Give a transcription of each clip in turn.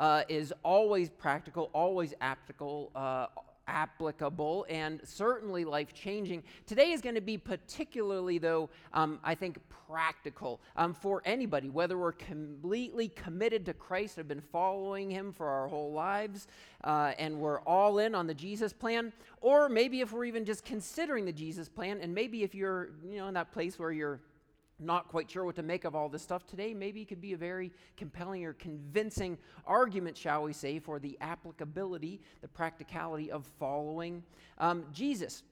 uh, is always practical, always applicable, uh, applicable and certainly life changing. Today is going to be particularly, though, um, I think, practical um, for anybody, whether we're completely committed to Christ, have been following Him for our whole lives, uh, and we're all in on the Jesus plan, or maybe if we're even just considering the Jesus plan, and maybe if you're, you know, in that place where you're not quite sure what to make of all this stuff today, maybe it could be a very compelling or convincing argument, shall we say, for the applicability, the practicality of following um, Jesus.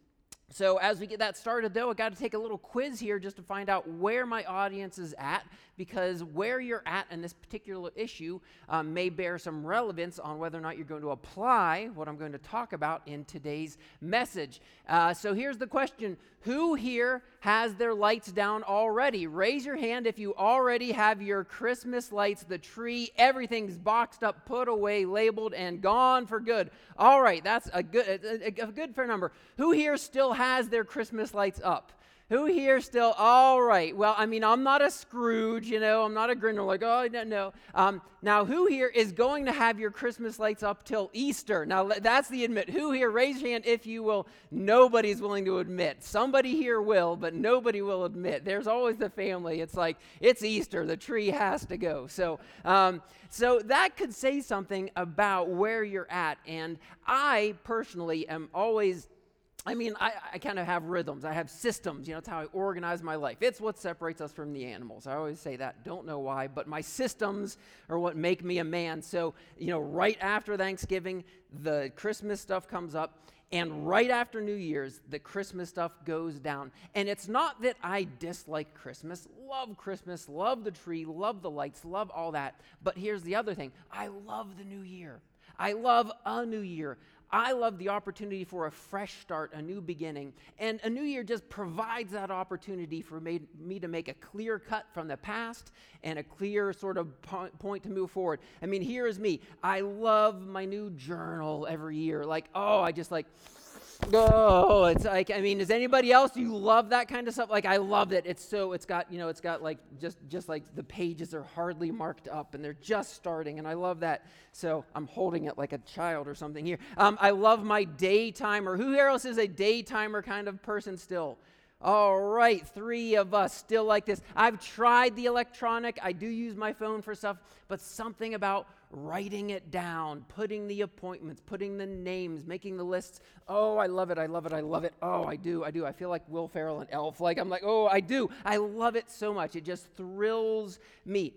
So, as we get that started, though, I got to take a little quiz here just to find out where my audience is at, because where you're at in this particular issue um, may bear some relevance on whether or not you're going to apply what I'm going to talk about in today's message. Uh, so, here's the question Who here has their lights down already? Raise your hand if you already have your Christmas lights, the tree, everything's boxed up, put away, labeled, and gone for good. All right, that's a good, a, a good fair number. Who here still has their Christmas lights up? Who here still, all right. Well, I mean, I'm not a Scrooge, you know, I'm not a grinner like, oh, no, no. Um, now, who here is going to have your Christmas lights up till Easter? Now, that's the admit. Who here, raise your hand if you will. Nobody's willing to admit. Somebody here will, but nobody will admit. There's always the family. It's like, it's Easter, the tree has to go. So, um, so that could say something about where you're at. And I personally am always I mean, I, I kind of have rhythms. I have systems. You know, it's how I organize my life. It's what separates us from the animals. I always say that. Don't know why, but my systems are what make me a man. So, you know, right after Thanksgiving, the Christmas stuff comes up. And right after New Year's, the Christmas stuff goes down. And it's not that I dislike Christmas. Love Christmas, love the tree, love the lights, love all that. But here's the other thing I love the new year. I love a new year. I love the opportunity for a fresh start, a new beginning. And a new year just provides that opportunity for me, to make a clear cut from the past and a clear sort of po- point to move forward. I mean, here is me. I love my new journal every year. Like, oh, I just like, Oh, it's like I mean, does anybody else you love that kind of stuff? Like I love it. It's so it's got you know it's got like just just like the pages are hardly marked up and they're just starting, and I love that. So I'm holding it like a child or something here. Um, I love my day timer. Who else is a day timer kind of person still? All right, three of us still like this. I've tried the electronic. I do use my phone for stuff, but something about writing it down, putting the appointments, putting the names, making the lists. Oh, I love it. I love it. I love it. Oh, I do. I do. I feel like Will Ferrell and Elf. Like I'm like, "Oh, I do. I love it so much. It just thrills me."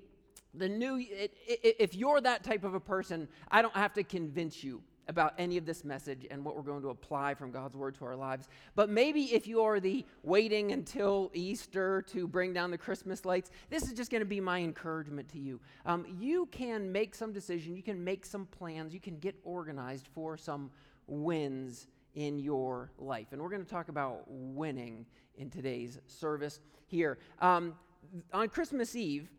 The new it, it, if you're that type of a person, I don't have to convince you about any of this message and what we're going to apply from God's word to our lives. But maybe if you are the waiting until Easter to bring down the Christmas lights, this is just going to be my encouragement to you. Um, you can make some decision, you can make some plans, you can get organized for some wins in your life. And we're going to talk about winning in today's service here. Um, on Christmas Eve,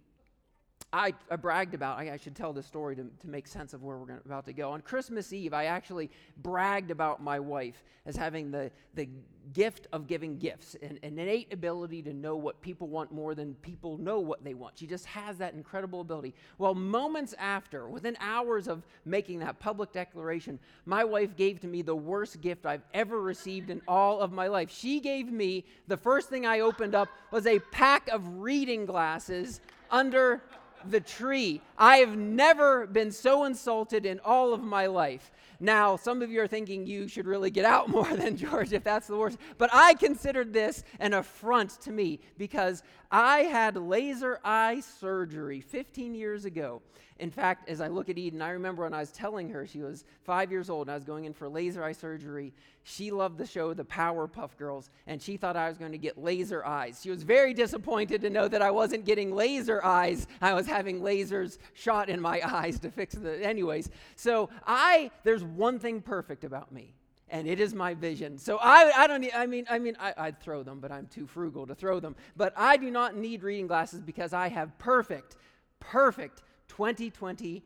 I, I, bragged about, I, I, should tell this story to, to make sense of where we're gonna, about to go. On Christmas Eve, I actually bragged about my wife as having the, the gift of giving gifts, an, an innate ability to know what people want more than people know what they want. She just has that incredible ability. Well, moments after, within hours of making that public declaration, my wife gave to me the worst gift I've ever received in all of my life. She gave me, the first thing I opened up was a pack of reading glasses under the tree. I have never been so insulted in all of my life. Now, some of you are thinking you should really get out more than George if that's the worst. But I considered this an affront to me because I had laser eye surgery 15 years ago. In fact, as I look at Eden, I remember when I was telling her she was five years old and I was going in for laser eye surgery. She loved the show The Powerpuff Girls, and she thought I was going to get laser eyes. She was very disappointed to know that I wasn't getting laser eyes. I was having lasers shot in my eyes to fix the. Anyways, so I, there's one thing perfect about me and it is my vision. So I, I don't need, I mean, I mean, I, would throw them, but I'm too frugal to throw them. But I do not need reading glasses because I have perfect, perfect 2020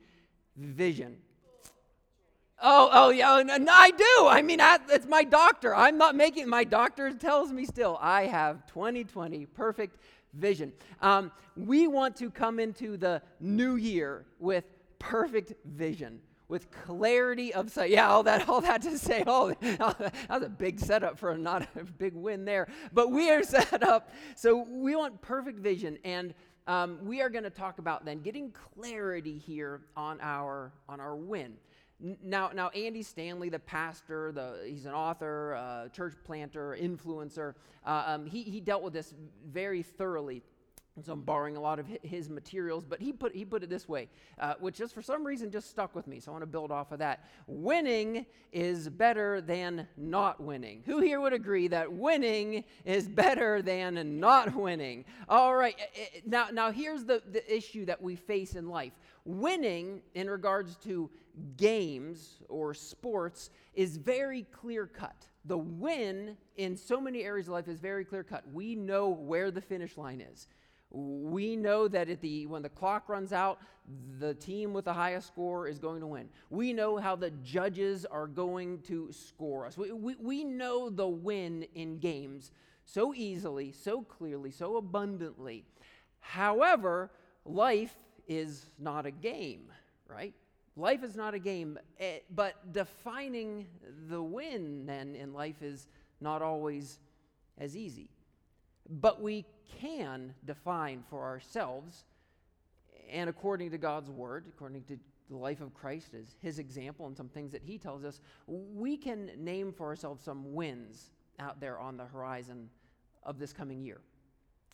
vision. Oh, oh, yeah, and I do. I mean, I, it's my doctor. I'm not making, my doctor tells me still, I have 2020 perfect vision. Um, we want to come into the new year with perfect vision with clarity of sight. Yeah, all that, all that to say, oh, that was a big setup for a not a big win there. But we are set up, so we want perfect vision, and um, we are going to talk about then getting clarity here on our on our win. Now, now Andy Stanley, the pastor, the, he's an author, uh, church planter, influencer. Uh, um, he, he dealt with this very thoroughly so I'm borrowing a lot of his materials, but he put, he put it this way, uh, which just for some reason just stuck with me. So I want to build off of that. Winning is better than not winning. Who here would agree that winning is better than not winning? All right. Now, now here's the, the issue that we face in life. Winning, in regards to games or sports, is very clear cut. The win in so many areas of life is very clear cut. We know where the finish line is. We know that at the when the clock runs out, the team with the highest score is going to win. We know how the judges are going to score us. We, we, we know the win in games so easily, so clearly, so abundantly. However, life is not a game, right? Life is not a game, eh, but defining the win then in life is not always as easy. But we can define for ourselves, and according to God's word, according to the life of Christ as his example and some things that he tells us, we can name for ourselves some wins out there on the horizon of this coming year.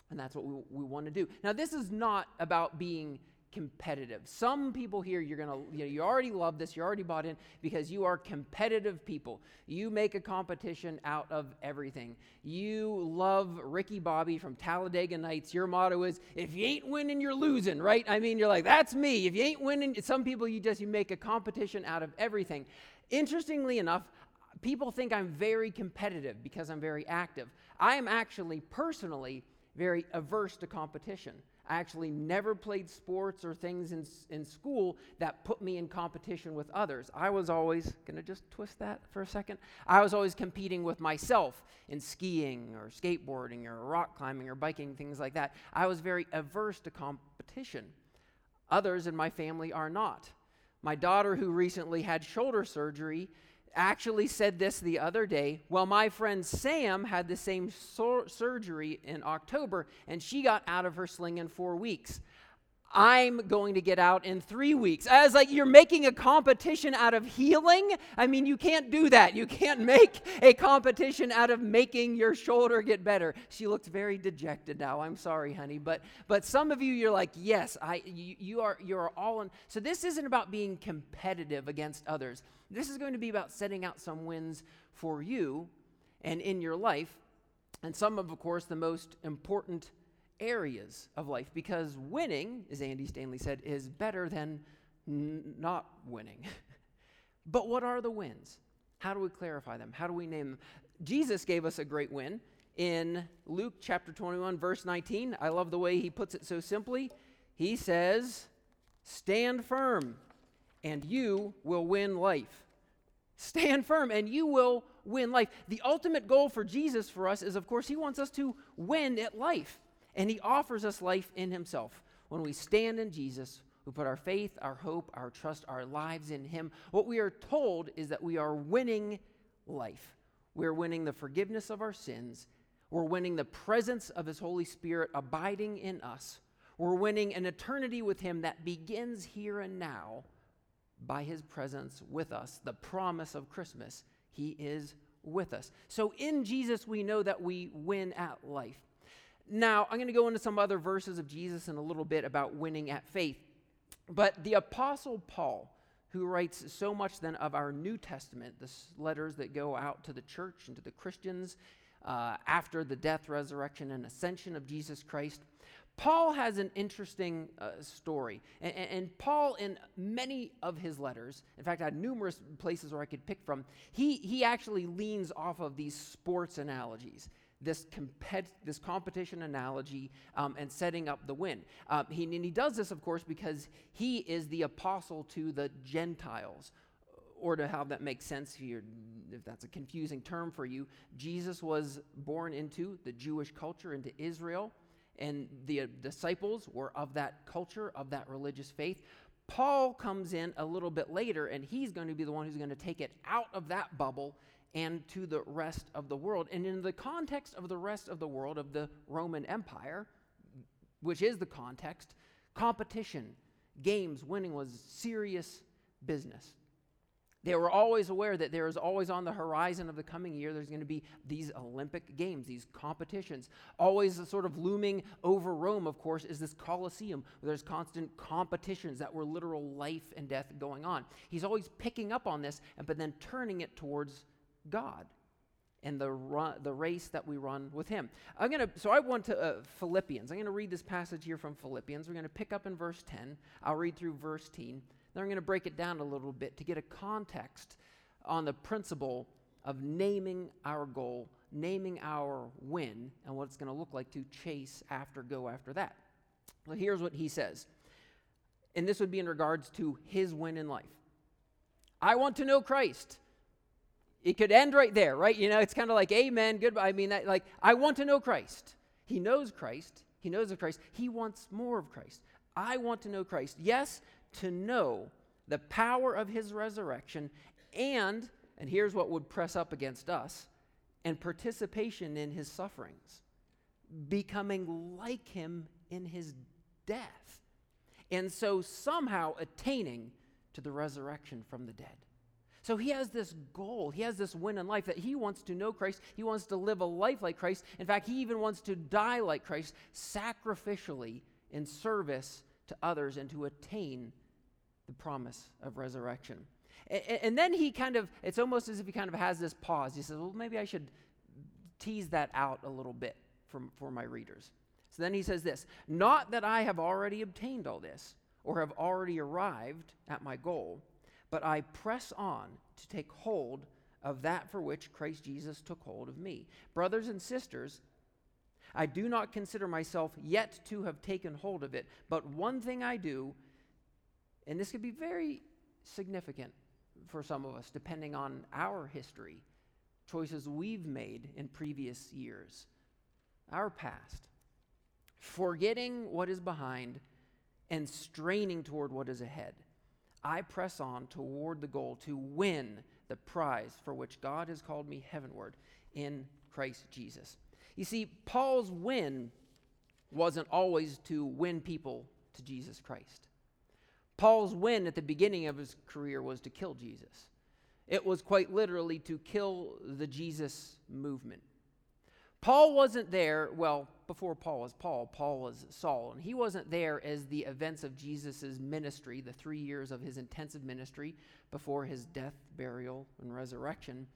And that's what we, we want to do. Now, this is not about being competitive. Some people here, you're to, you, know, you already love this, you're already bought in because you are competitive people. You make a competition out of everything. You love Ricky Bobby from Talladega Nights. Your motto is, if you ain't winning, you're losing, right? I mean, you're like, that's me. If you ain't winning, some people, you just, you make a competition out of everything. Interestingly enough, people think I'm very competitive because I'm very active. I am actually personally very averse to competition. I actually never played sports or things in, in school that put me in competition with others. I was always, to just twist that for a second? I was always competing with myself in skiing or skateboarding or rock climbing or biking, things like that. I was very averse to competition. Others in my family are not. My daughter, who recently had shoulder surgery, actually said this the other day. Well, my friend Sam had the same sur- surgery in October, and she got out of her sling in four weeks. I'm going to get out in three weeks. I was like, you're making a competition out of healing? I mean, you can't do that. You can't make a competition out of making your shoulder get better. She looks very dejected now. I'm sorry, honey. But but some of you, you're like, yes, I you, you are you're all in. So this isn't about being competitive against others. This is going to be about setting out some wins for you and in your life. And some of, of course, the most important areas of life because winning, as Andy Stanley said, is better than n- not winning. but what are the wins? How do we clarify them? How do we name them? Jesus gave us a great win in Luke chapter 21, verse 19. I love the way he puts it so simply. He says, Stand firm, and you will win life. Stand firm, and you will win life. The ultimate goal for Jesus for us is, of course, he wants us to win at life. And he offers us life in himself. When we stand in Jesus, we put our faith, our hope, our trust, our lives in him. What we are told is that we are winning life. We're winning the forgiveness of our sins. We're winning the presence of his Holy Spirit abiding in us. We're winning an eternity with him that begins here and now by his presence with us, the promise of Christmas. He is with us. So in Jesus, we know that we win at life. Now, I'm going to go into some other verses of Jesus in a little bit about winning at faith. But the Apostle Paul, who writes so much then of our New Testament, the letters that go out to the church and to the Christians uh, after the death, resurrection, and ascension of Jesus Christ, Paul has an interesting uh, story. And, and, Paul, in many of his letters, in fact, I had numerous places where I could pick from, he, he actually leans off of these sports analogies this, compet- this competition analogy um, and setting up the win. Um, he, and he does this, of course, because he is the apostle to the Gentiles. Or to have that make sense here, if that's a confusing term for you, Jesus was born into the Jewish culture, into Israel, and the uh, disciples were of that culture, of that religious faith. Paul comes in a little bit later, and he's going to be the one who's going to take it out of that bubble and to the rest of the world. And in the context of the rest of the world, of the Roman Empire, which is the context, competition, games, winning was serious business. They were always aware that there is always on the horizon of the coming year, there's going to be these Olympic Games, these competitions. Always sort of looming over Rome, of course, is this Colosseum, where there's constant competitions that were literal life and death going on. He's always picking up on this, and, but then turning it towards God and the, run, the race that we run with him. I'm going to, so I want to uh, Philippians. I'm going to read this passage here from Philippians. We're going to pick up in verse 10. I'll read through verse 10. Then I'm going to break it down a little bit to get a context on the principle of naming our goal, naming our win, and what it's going to look like to chase after, go after that. Well, here's what he says. And this would be in regards to his win in life. I want to know Christ. It could end right there, right? You know, it's kind of like, amen, goodbye. I mean, that, like, I want to know Christ. He knows Christ. He knows of Christ. He wants more of Christ. I want to know Christ. Yes, to know the power of his resurrection and, and here's what would press up against us, and participation in his sufferings, becoming like him in his death, and so somehow attaining to the resurrection from the dead. So he has this goal. He has this win in life that he wants to know Christ. He wants to live a life like Christ. In fact, he even wants to die like Christ, sacrificially in service to others and to attain the promise of resurrection. And, then he kind of, it's almost as if he kind of has this pause. He says, well, maybe I should tease that out a little bit from, for my readers. So then he says this Not that I have already obtained all this or have already arrived at my goal, but I press on to take hold of that for which Christ Jesus took hold of me. Brothers and sisters, I do not consider myself yet to have taken hold of it, but one thing I do, and this could be very significant for some of us, depending on our history, choices we've made in previous years, our past. Forgetting what is behind and straining toward what is ahead, I press on toward the goal to win the prize for which God has called me heavenward in Christ Jesus. You see, Paul's win wasn't always to win people to Jesus Christ. Paul's win at the beginning of his career was to kill Jesus. It was quite literally to kill the Jesus movement. Paul wasn't there, well, before Paul was Paul, Paul was Saul, and he wasn't there as the events of Jesus' ministry, the three years of his intensive ministry before his death, burial, and resurrection,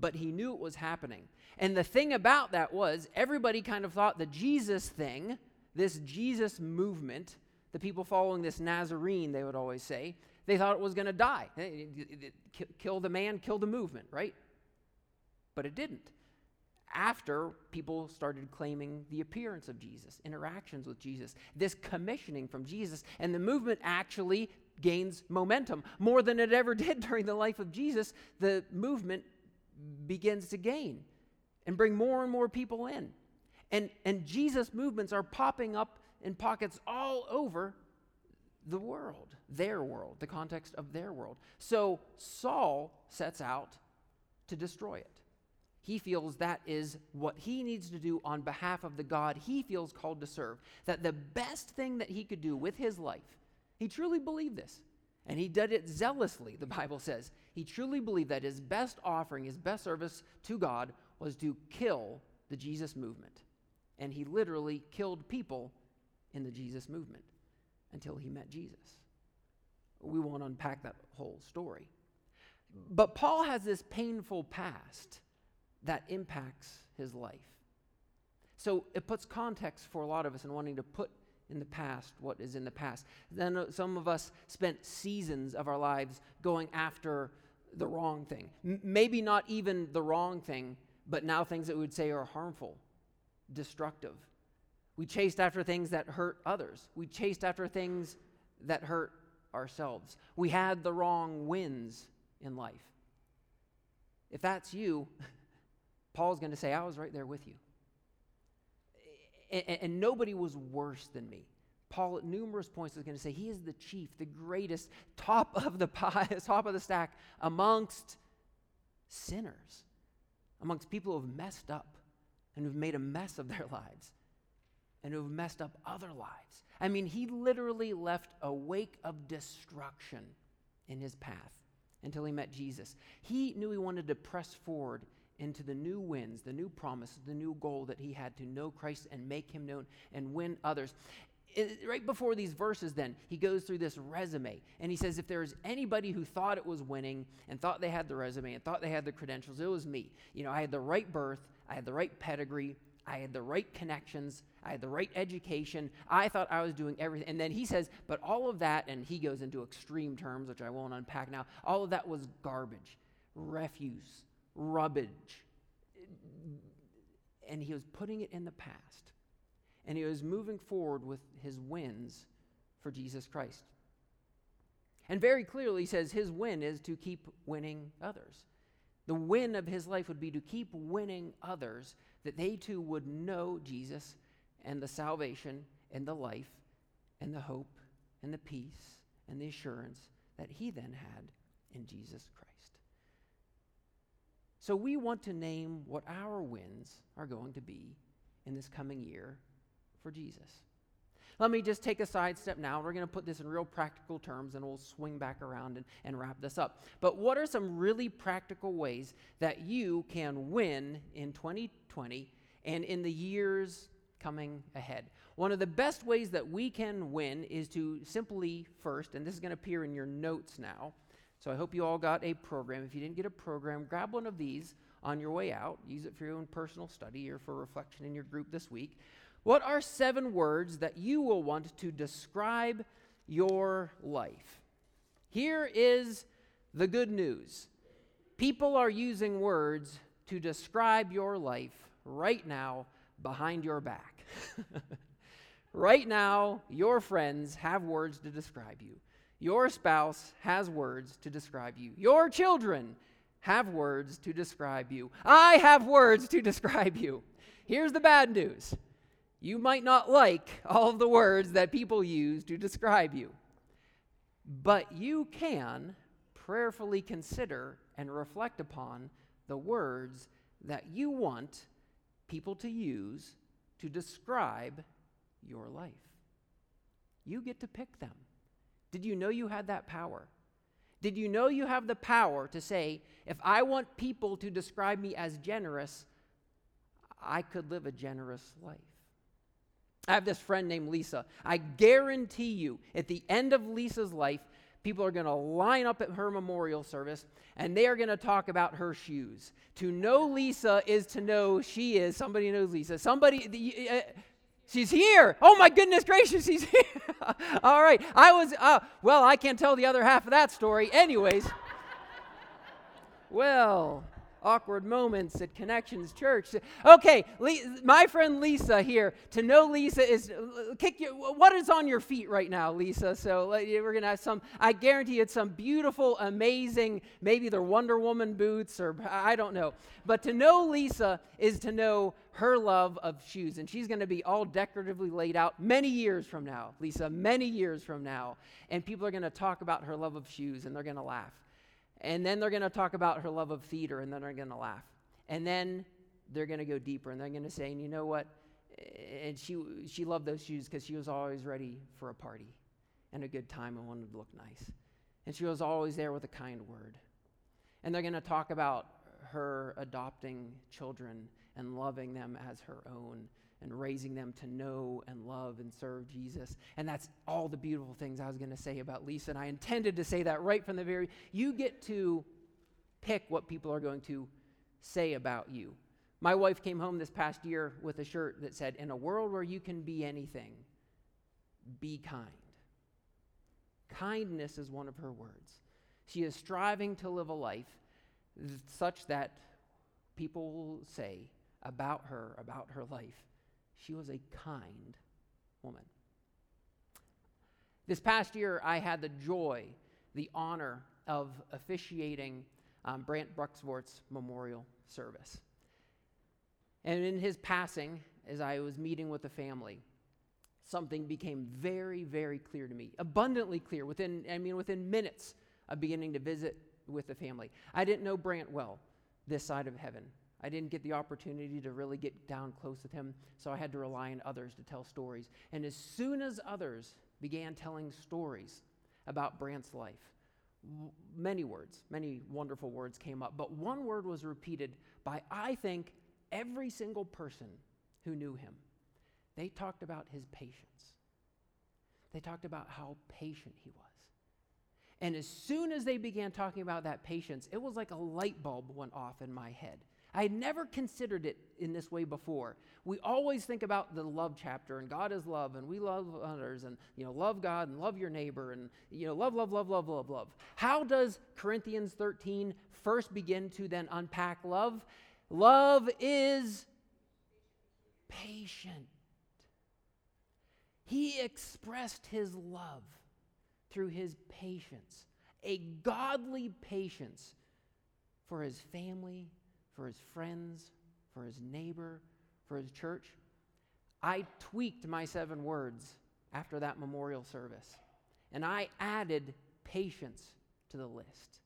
but he knew it was happening. And the thing about that was, everybody kind of thought the Jesus thing, this Jesus movement, the people following this Nazarene, they would always say, they thought it was going to die. Kill the man, kill the movement, right? But it didn't. After people started claiming the appearance of Jesus, interactions with Jesus, this commissioning from Jesus, and the movement actually gains momentum. More than it ever did during the life of Jesus, the movement begins to gain and bring more and more people in. And, and Jesus movements are popping up in pockets all over the world, their world, the context of their world. So Saul sets out to destroy it. He feels that is what he needs to do on behalf of the God he feels called to serve. That the best thing that he could do with his life, he truly believed this. And he did it zealously, the Bible says. He truly believed that his best offering, his best service to God was to kill the Jesus movement. And he literally killed people in the Jesus movement until he met Jesus. We won't unpack that whole story. But Paul has this painful past that impacts his life. So it puts context for a lot of us in wanting to put in the past what is in the past. Then uh, some of us spent seasons of our lives going after the wrong thing. M- maybe not even the wrong thing, but now things that we would say are harmful, destructive, we chased after things that hurt others. We chased after things that hurt ourselves. We had the wrong wins in life. If that's you, Paul's going to say, I was right there with you. And, and, nobody was worse than me. Paul, at numerous points, is going to say he is the chief, the greatest, top of the pie, top of the stack amongst sinners, amongst people who have messed up and who've made a mess of their lives and who've messed up other lives. I mean, he literally left a wake of destruction in his path until he met Jesus. He knew he wanted to press forward into the new winds, the new promise, the new goal that he had to know Christ and make him known and win others. It, right before these verses, then, he goes through this resume and he says, If there's anybody who thought it was winning and thought they had the resume and thought they had the credentials, it was me. You know, I had the right birth, I had the right pedigree, I had the right connections, I had the right education. I thought I was doing everything. And then he says, But all of that, and he goes into extreme terms, which I won't unpack now, all of that was garbage, refuse, rubbish. And he was putting it in the past. And he was moving forward with his wins for Jesus Christ. And very clearly, he says his win is to keep winning others. The win of his life would be to keep winning others, that they too would know Jesus and the salvation and the life and the hope and the peace and the assurance that he then had in Jesus Christ. So we want to name what our wins are going to be in this coming year for Jesus. Let me just take a sidestep now. We're going to put this in real practical terms and we'll swing back around and, and wrap this up. But what are some really practical ways that you can win in 2020 and in the years coming ahead? One of the best ways that we can win is to simply first, and this is going to appear in your notes now, so I hope you all got a program. If you didn't get a program, grab one of these on your way out. Use it for your own personal study or for reflection in your group this week. What are seven words that you will want to describe your life? Here is the good news people are using words to describe your life right now behind your back. right now, your friends have words to describe you. Your spouse has words to describe you. Your children have words to describe you. I have words to describe you. Here's the bad news you might not like all of the words that people use to describe you, but you can prayerfully consider and reflect upon the words that you want people to use to describe your life. You get to pick them. Did you know you had that power? Did you know you have the power to say, if I want people to describe me as generous, I could live a generous life? I have this friend named Lisa. I guarantee you, at the end of Lisa's life, people are going to line up at her memorial service and they are going to talk about her shoes. To know Lisa is to know she is. Somebody knows Lisa. Somebody, uh, She's here. Oh my goodness gracious, she's here. All right. I was, uh, well, I can't tell the other half of that story. Anyways, well, awkward moments at Connections Church. Okay, my friend Lisa here. To know Lisa is kick you. What is on your feet right now, Lisa? So uh, we're gonna have some. I guarantee it's some beautiful, amazing. Maybe they're Wonder Woman boots, or I don't know. But to know Lisa is to know her love of shoes, and she's going to be all decoratively laid out many years from now, Lisa. Many years from now, and people are going to talk about her love of shoes, and they're going to laugh. And then they're going to talk about her love of theater, and then they're going to laugh. And then they're going to go deeper, and they're going to say, and you know what? And she, she loved those shoes because she was always ready for a party and a good time and wanted to look nice. And she was always there with a kind word. And they're going to talk about her adopting children and loving them as her own and raising them to know and love and serve Jesus. And that's all the beautiful things I was going to say about Lisa. And I intended to say that right from the very you get to pick what people are going to say about you. My wife came home this past year with a shirt that said, In a world where you can be anything, be kind. Kindness is one of her words. She is striving to live a life such that people will say about her, about her life, she was a kind woman. This past year, I had the joy, the honor of officiating um, Brant Bruxvort's memorial service. And in his passing, as I was meeting with the family, something became very, very clear to me, abundantly clear within, I mean, within minutes of beginning to visit with the family. I didn't know Brant well this side of heaven. I didn't get the opportunity to really get down close with him, so I had to rely on others to tell stories. And as soon as others began telling stories about Brant's life, many words, many wonderful words came up, but one word was repeated by, I think, every single person who knew him. They talked about his patience. They talked about how patient he was. And as soon as they began talking about that patience, it was like a light bulb went off in my head. I had never considered it in this way before. We always think about the love chapter and God is love and we love others and you know love God and love your neighbor and you know love love love love love love. How does Corinthians 13 first begin to then unpack love? Love is patient. He expressed his love through his patience, a godly patience for his family, for his friends, for his neighbor, for his church. I tweaked my seven words after that memorial service, and I added patience to the list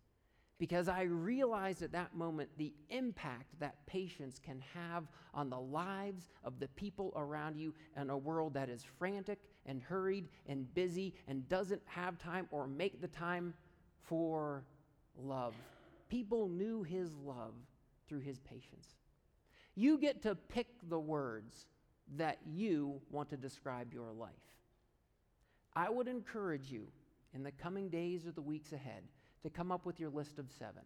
because I realized at that moment the impact that patience can have on the lives of the people around you in a world that is frantic and hurried and busy and doesn't have time or make the time for love. People knew his love through his patience. You get to pick the words that you want to describe your life. I would encourage you in the coming days or the weeks ahead to come up with your list of seven.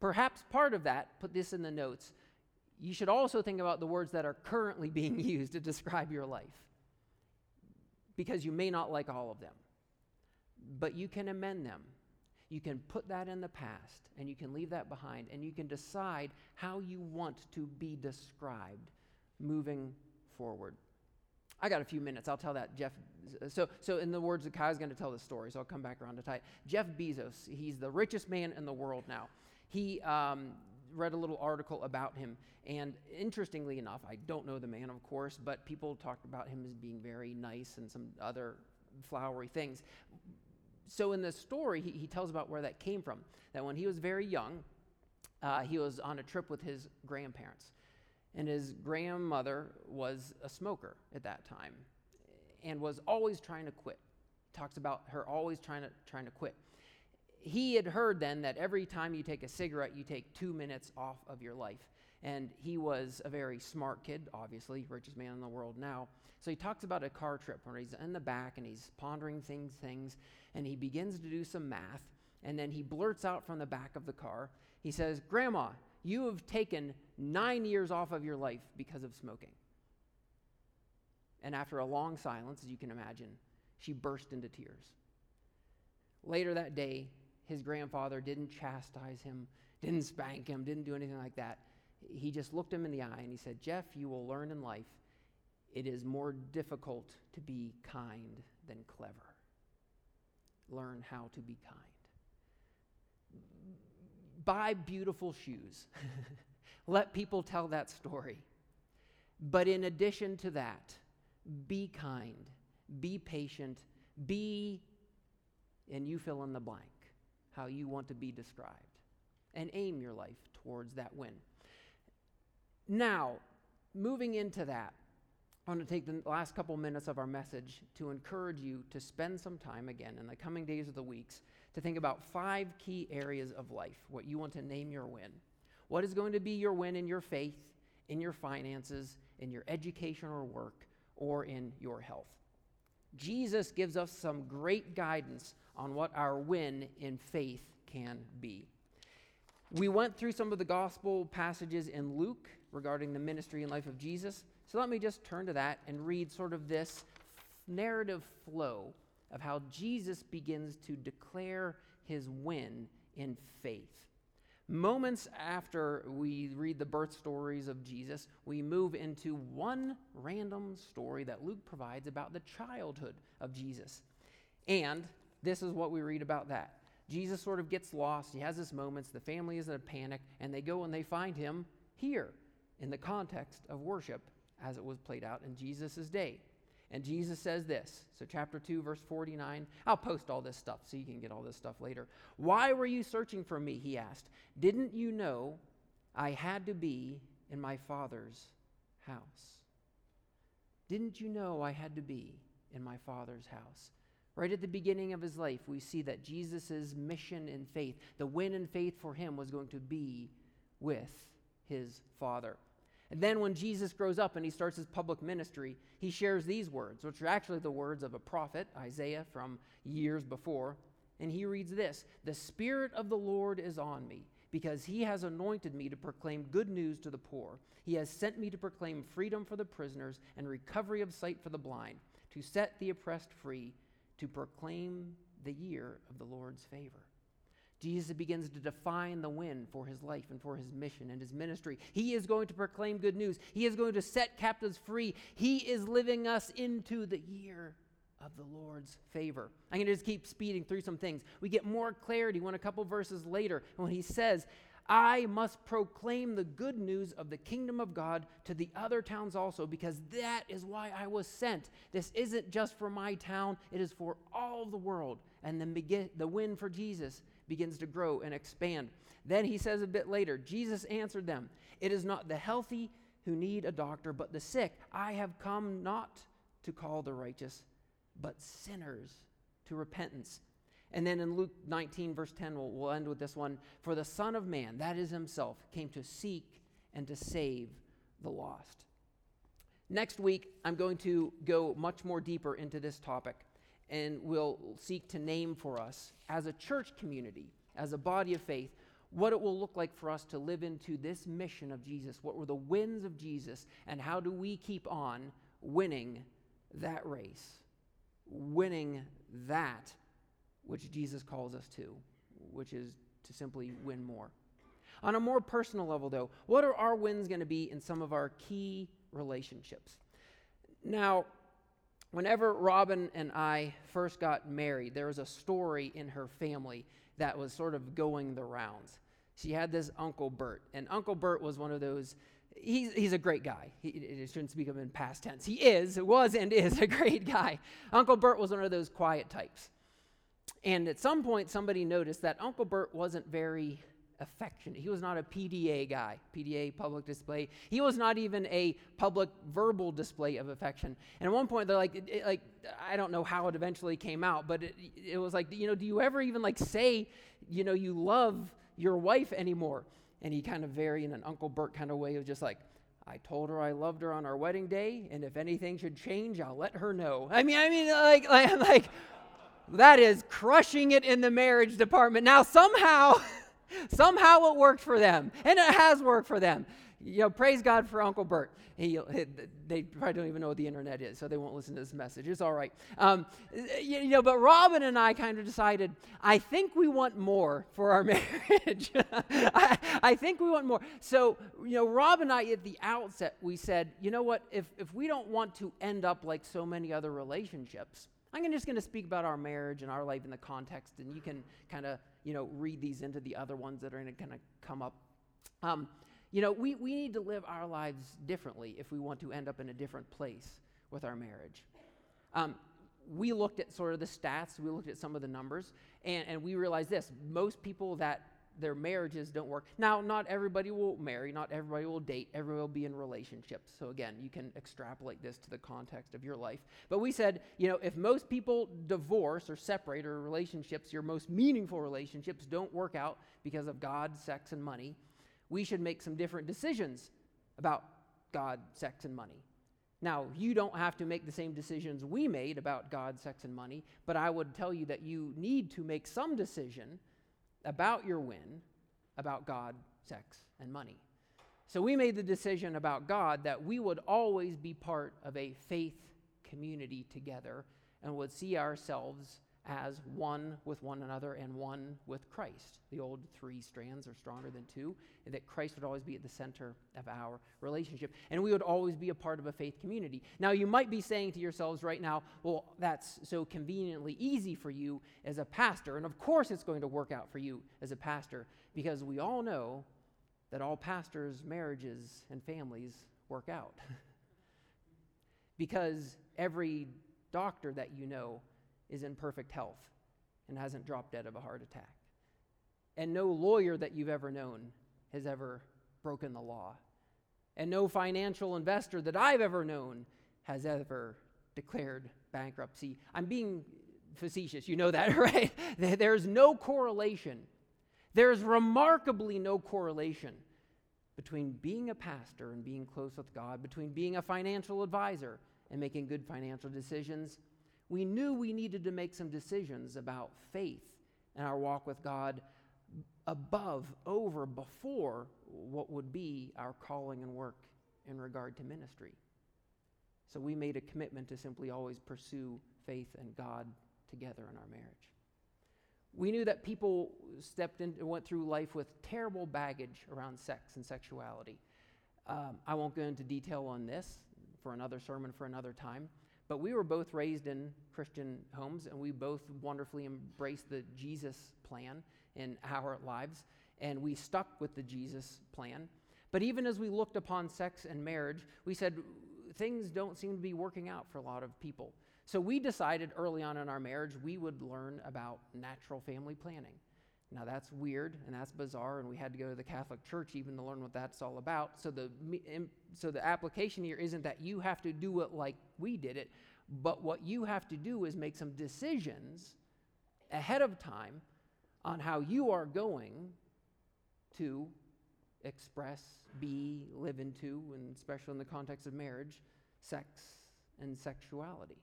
Perhaps part of that, put this in the notes, you should also think about the words that are currently being used to describe your life because you may not like all of them. But you can amend them you can put that in the past and you can leave that behind and you can decide how you want to be described moving forward. I got a few minutes. I'll tell that Jeff. So, so in the words of Kai's going to tell the story, so I'll come back around to tie. Jeff Bezos, he's the richest man in the world now. He um, read a little article about him, and interestingly enough, I don't know the man, of course, but people talked about him as being very nice and some other flowery things so in the story, he, he tells about where that came from. That when he was very young, uh, he was on a trip with his grandparents. And his grandmother was a smoker at that time and was always trying to quit. Talks about her always trying to, trying to quit. He had heard then that every time you take a cigarette, you take two minutes off of your life. And he was a very smart kid, obviously, richest man in the world now. So he talks about a car trip where he's in the back and he's pondering things, things, and he begins to do some math. And then he blurts out from the back of the car, he says, Grandma, you have taken nine years off of your life because of smoking. And after a long silence, as you can imagine, she burst into tears. Later that day, his grandfather didn't chastise him, didn't spank him, didn't do anything like that. He just looked him in the eye and he said, Jeff, you will learn in life it is more difficult to be kind than clever. Learn how to be kind. Buy beautiful shoes. Let people tell that story. But in addition to that, be kind, be patient, be, and you fill in the blank, how you want to be described, and aim your life towards that win. Now, moving into that, I want to take the last couple minutes of our message to encourage you to spend some time again in the coming days of the weeks to think about five key areas of life, what you want to name your win. What is going to be your win in your faith, in your finances, in your education or work, or in your health? Jesus gives us some great guidance on what our win in faith can be. We went through some of the gospel passages in Luke regarding the ministry and life of Jesus. So let me just turn to that and read sort of this narrative flow of how Jesus begins to declare his win in faith. Moments after we read the birth stories of Jesus, we move into one random story that Luke provides about the childhood of Jesus. And this is what we read about that. Jesus sort of gets lost. He has his moments. The family is in a panic, and they go and they find him here in the context of worship as it was played out in Jesus' day. And Jesus says this. So, chapter 2, verse 49. I'll post all this stuff so you can get all this stuff later. Why were you searching for me? He asked. Didn't you know I had to be in my Father's house? Didn't you know I had to be in my Father's house? Right at the beginning of his life, we see that Jesus' mission in faith, the win in faith for him, was going to be with his Father. And then when Jesus grows up and he starts his public ministry, he shares these words, which are actually the words of a prophet, Isaiah, from years before. And he reads this The Spirit of the Lord is on me, because he has anointed me to proclaim good news to the poor. He has sent me to proclaim freedom for the prisoners and recovery of sight for the blind, to set the oppressed free, to proclaim the year of the Lord's favor. Jesus begins to define the win for his life and for his mission and his ministry. He is going to proclaim good news. He is going to set captives free. He is living us into the year of the Lord's favor. I'm going to just keep speeding through some things. We get more clarity when a couple verses later, when he says, I must proclaim the good news of the kingdom of God to the other towns also, because that is why I was sent. This isn't just for my town, it is for all the world. And then the win for Jesus begins to grow and expand. Then he says a bit later, Jesus answered them, It is not the healthy who need a doctor, but the sick. I have come not to call the righteous, but sinners to repentance. And then in Luke 19, verse 10, we'll, we'll end with this one. For the Son of Man, that is himself, came to seek and to save the lost. Next week, I'm going to go much more deeper into this topic and will seek to name for us as a church community, as a body of faith, what it will look like for us to live into this mission of Jesus. What were the wins of Jesus, and how do we keep on winning that race, winning that which Jesus calls us to, which is to simply win more. On a more personal level, though, what are our wins going to be in some of our key relationships? Now, Whenever Robin and I first got married, there was a story in her family that was sort of going the rounds. She had this Uncle Bert, and Uncle Bert was one of those. He's, he's a great guy. He, it shouldn't speak of him in past tense. He is, was, and is a great guy. Uncle Bert was one of those quiet types. And at some point, somebody noticed that Uncle Bert wasn't very affectionate. He was not a PDA guy, PDA public display. He was not even a public verbal display of affection. And at one point, they're like, it, it, like I don't know how it eventually came out, but it, it was like, you know, do you ever even like say, you know, you love your wife anymore? And he kind of very in an Uncle Bert kind of way of just like, I told her I loved her on our wedding day, and if anything should change, I'll let her know. I mean, I mean, like, like, like that is crushing it in the marriage department. Now somehow. Somehow it worked for them, and it has worked for them. You know, praise God for Uncle Bert. He, they probably don't even know what the internet is, so they won't listen to this message. It's all right. Um, you, you know, but Robin and I kind of decided, I think we want more for our marriage. I, I think we want more. So, you know, Rob and I at the outset, we said, you know what, if, if we don't want to end up like so many other relationships, I'm just going to speak about our marriage and our life in the context, and you can kind of, you know, read these into the other ones that are going to kind of come up. Um, you know, we, we need to live our lives differently if we want to end up in a different place with our marriage. Um, we looked at sort of the stats, we looked at some of the numbers, and, and we realized this most people that their marriages don't work. Now, not everybody will marry, not everybody will date, everybody will be in relationships. So, again, you can extrapolate this to the context of your life. But we said, you know, if most people divorce or separate or relationships, your most meaningful relationships don't work out because of God, sex, and money, we should make some different decisions about God, sex, and money. Now, you don't have to make the same decisions we made about God, sex, and money, but I would tell you that you need to make some decision about your win, about God, sex, and money. So we made the decision about God that we would always be part of a faith community together and would see ourselves as one with one another and one with Christ. The old three strands are stronger than two, that Christ would always be at the center of our relationship. And we would always be a part of a faith community. Now, you might be saying to yourselves right now, well, that's so conveniently easy for you as a pastor. And of course, it's going to work out for you as a pastor, because we all know that all pastors' marriages and families work out. because every doctor that you know is in perfect health and hasn't dropped dead of a heart attack. And no lawyer that you've ever known has ever broken the law. And no financial investor that I've ever known has ever declared bankruptcy. I'm being facetious, you know that, right? There's no correlation. There's remarkably no correlation between being a pastor and being close with God, between being a financial advisor and making good financial decisions. We knew we needed to make some decisions about faith and our walk with God above, over, before what would be our calling and work in regard to ministry. So we made a commitment to simply always pursue faith and God together in our marriage. We knew that people stepped in, and went through life with terrible baggage around sex and sexuality. Um, I won't go into detail on this for another sermon for another time, but we were both raised in Christian homes and we both wonderfully embraced the Jesus plan in our lives, and we stuck with the Jesus plan. But even as we looked upon sex and marriage, we said things don't seem to be working out for a lot of people. So we decided early on in our marriage we would learn about natural family planning. Now that's weird and that's bizarre, and we had to go to the Catholic Church even to learn what that's all about. So the so the application here isn't that you have to do it like we did it, but what you have to do is make some decisions ahead of time on how you are going to express, be, live into, and especially in the context of marriage, sex and sexuality.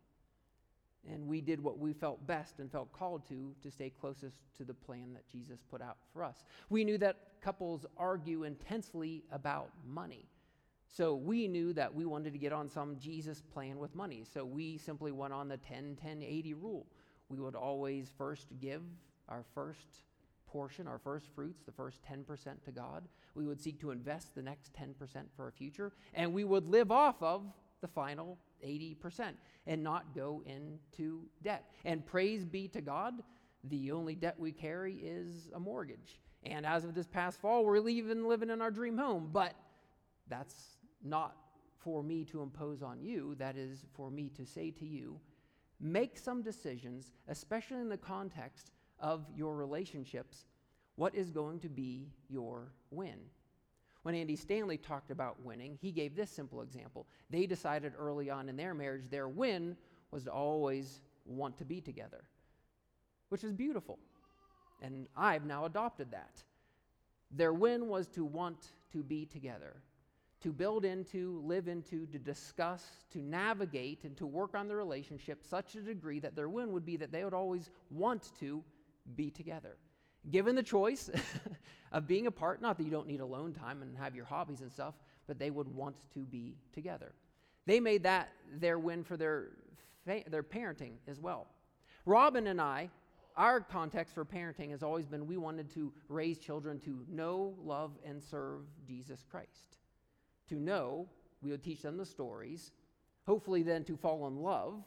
And we did what we felt best and felt called to to stay closest to the plan that Jesus put out for us. We knew that couples argue intensely about money. So we knew that we wanted to get on some Jesus plan with money. So we simply went on the 10 10 80 rule. We would always first give our first portion, our first fruits, the first 10% to God. We would seek to invest the next 10% for our future, and we would live off of the final 80% and not go into debt. And praise be to God, the only debt we carry is a mortgage. And as of this past fall, we're even living in our dream home. But that's not for me to impose on you. That is for me to say to you make some decisions, especially in the context of your relationships, what is going to be your win? When Andy Stanley talked about winning, he gave this simple example. They decided early on in their marriage their win was to always want to be together, which is beautiful. And I've now adopted that. Their win was to want to be together, to build into, live into, to discuss, to navigate, and to work on the relationship such a degree that their win would be that they would always want to be together. Given the choice of being apart, not that you don't need alone time and have your hobbies and stuff, but they would want to be together. They made that their win for their, fa- their parenting as well. Robin and I, our context for parenting has always been we wanted to raise children to know, love, and serve Jesus Christ. To know, we would teach them the stories, hopefully, then to fall in love,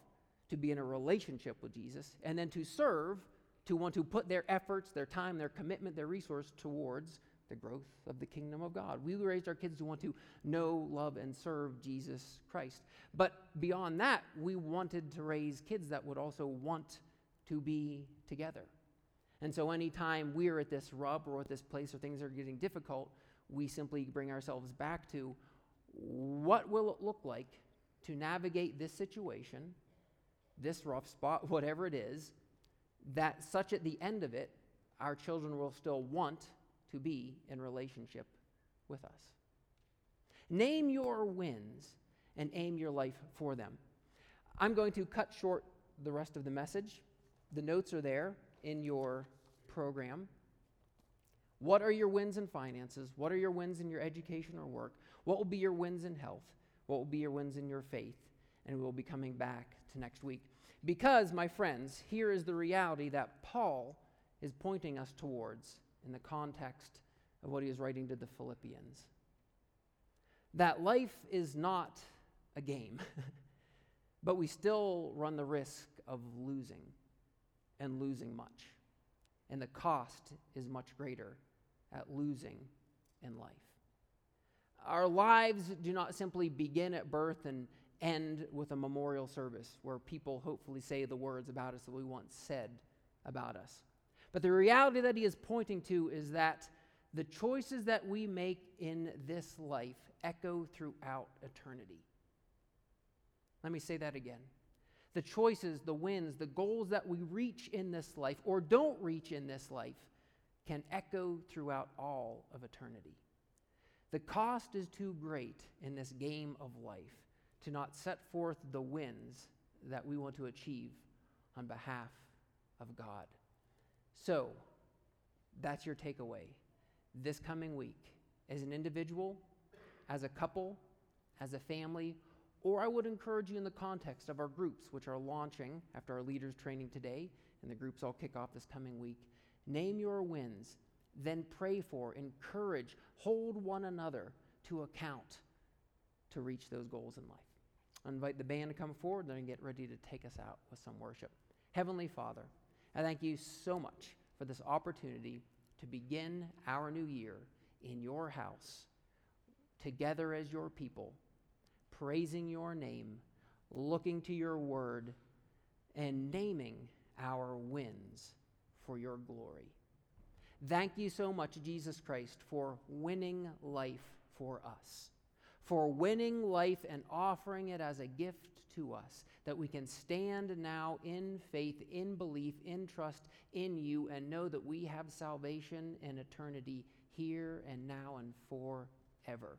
to be in a relationship with Jesus, and then to serve to want to put their efforts, their time, their commitment, their resource towards the growth of the kingdom of God. We raised our kids to want to know, love, and serve Jesus Christ. But beyond that, we wanted to raise kids that would also want to be together. And so, anytime we're at this rub or at this place where things are getting difficult, we simply bring ourselves back to what will it look like to navigate this situation, this rough spot, whatever it is, that such at the end of it, our children will still want to be in relationship with us. Name your wins and aim your life for them. I'm going to cut short the rest of the message. The notes are there in your program. What are your wins in finances? What are your wins in your education or work? What will be your wins in health? What will be your wins in your faith? And we'll be coming back to next week. Because, my friends, here is the reality that Paul is pointing us towards in the context of what he is writing to the Philippians. That life is not a game, but we still run the risk of losing and losing much. And the cost is much greater at losing in life. Our lives do not simply begin at birth and end with a memorial service where people hopefully say the words about us that we once said about us. But the reality that he is pointing to is that the choices that we make in this life echo throughout eternity. Let me say that again. The choices, the wins, the goals that we reach in this life or don't reach in this life can echo throughout all of eternity. The cost is too great in this game of life to not set forth the wins that we want to achieve on behalf of God. So, that's your takeaway this coming week as an individual, as a couple, as a family, or I would encourage you in the context of our groups, which are launching after our leaders training today, and the groups all kick off this coming week. Name your wins, then pray for, encourage, hold one another to account to reach those goals in life. I invite the band to come forward and get ready to take us out with some worship. Heavenly Father, I thank you so much for this opportunity to begin our new year in your house, together as your people, praising your name, looking to your word, and naming our wins for your glory. Thank you so much, Jesus Christ, for winning life for us, for winning life and offering it as a gift to us, that we can stand now in faith, in belief, in trust in you, and know that we have salvation and eternity here and now and forever.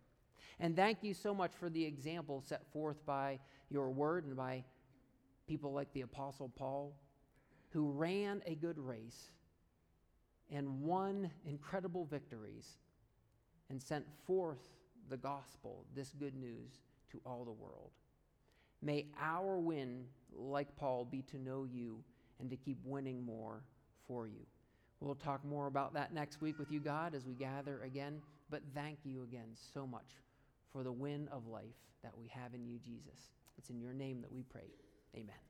And thank you so much for the example set forth by your word and by people like the Apostle Paul, who ran a good race and won incredible victories and sent forth the gospel, this good news, to all the world. May our win, like Paul, be to know you and to keep winning more for you. We'll talk more about that next week with you, God, as we gather again. But thank you again so much for the win of life that we have in you, Jesus. It's in your name that we pray. Amen.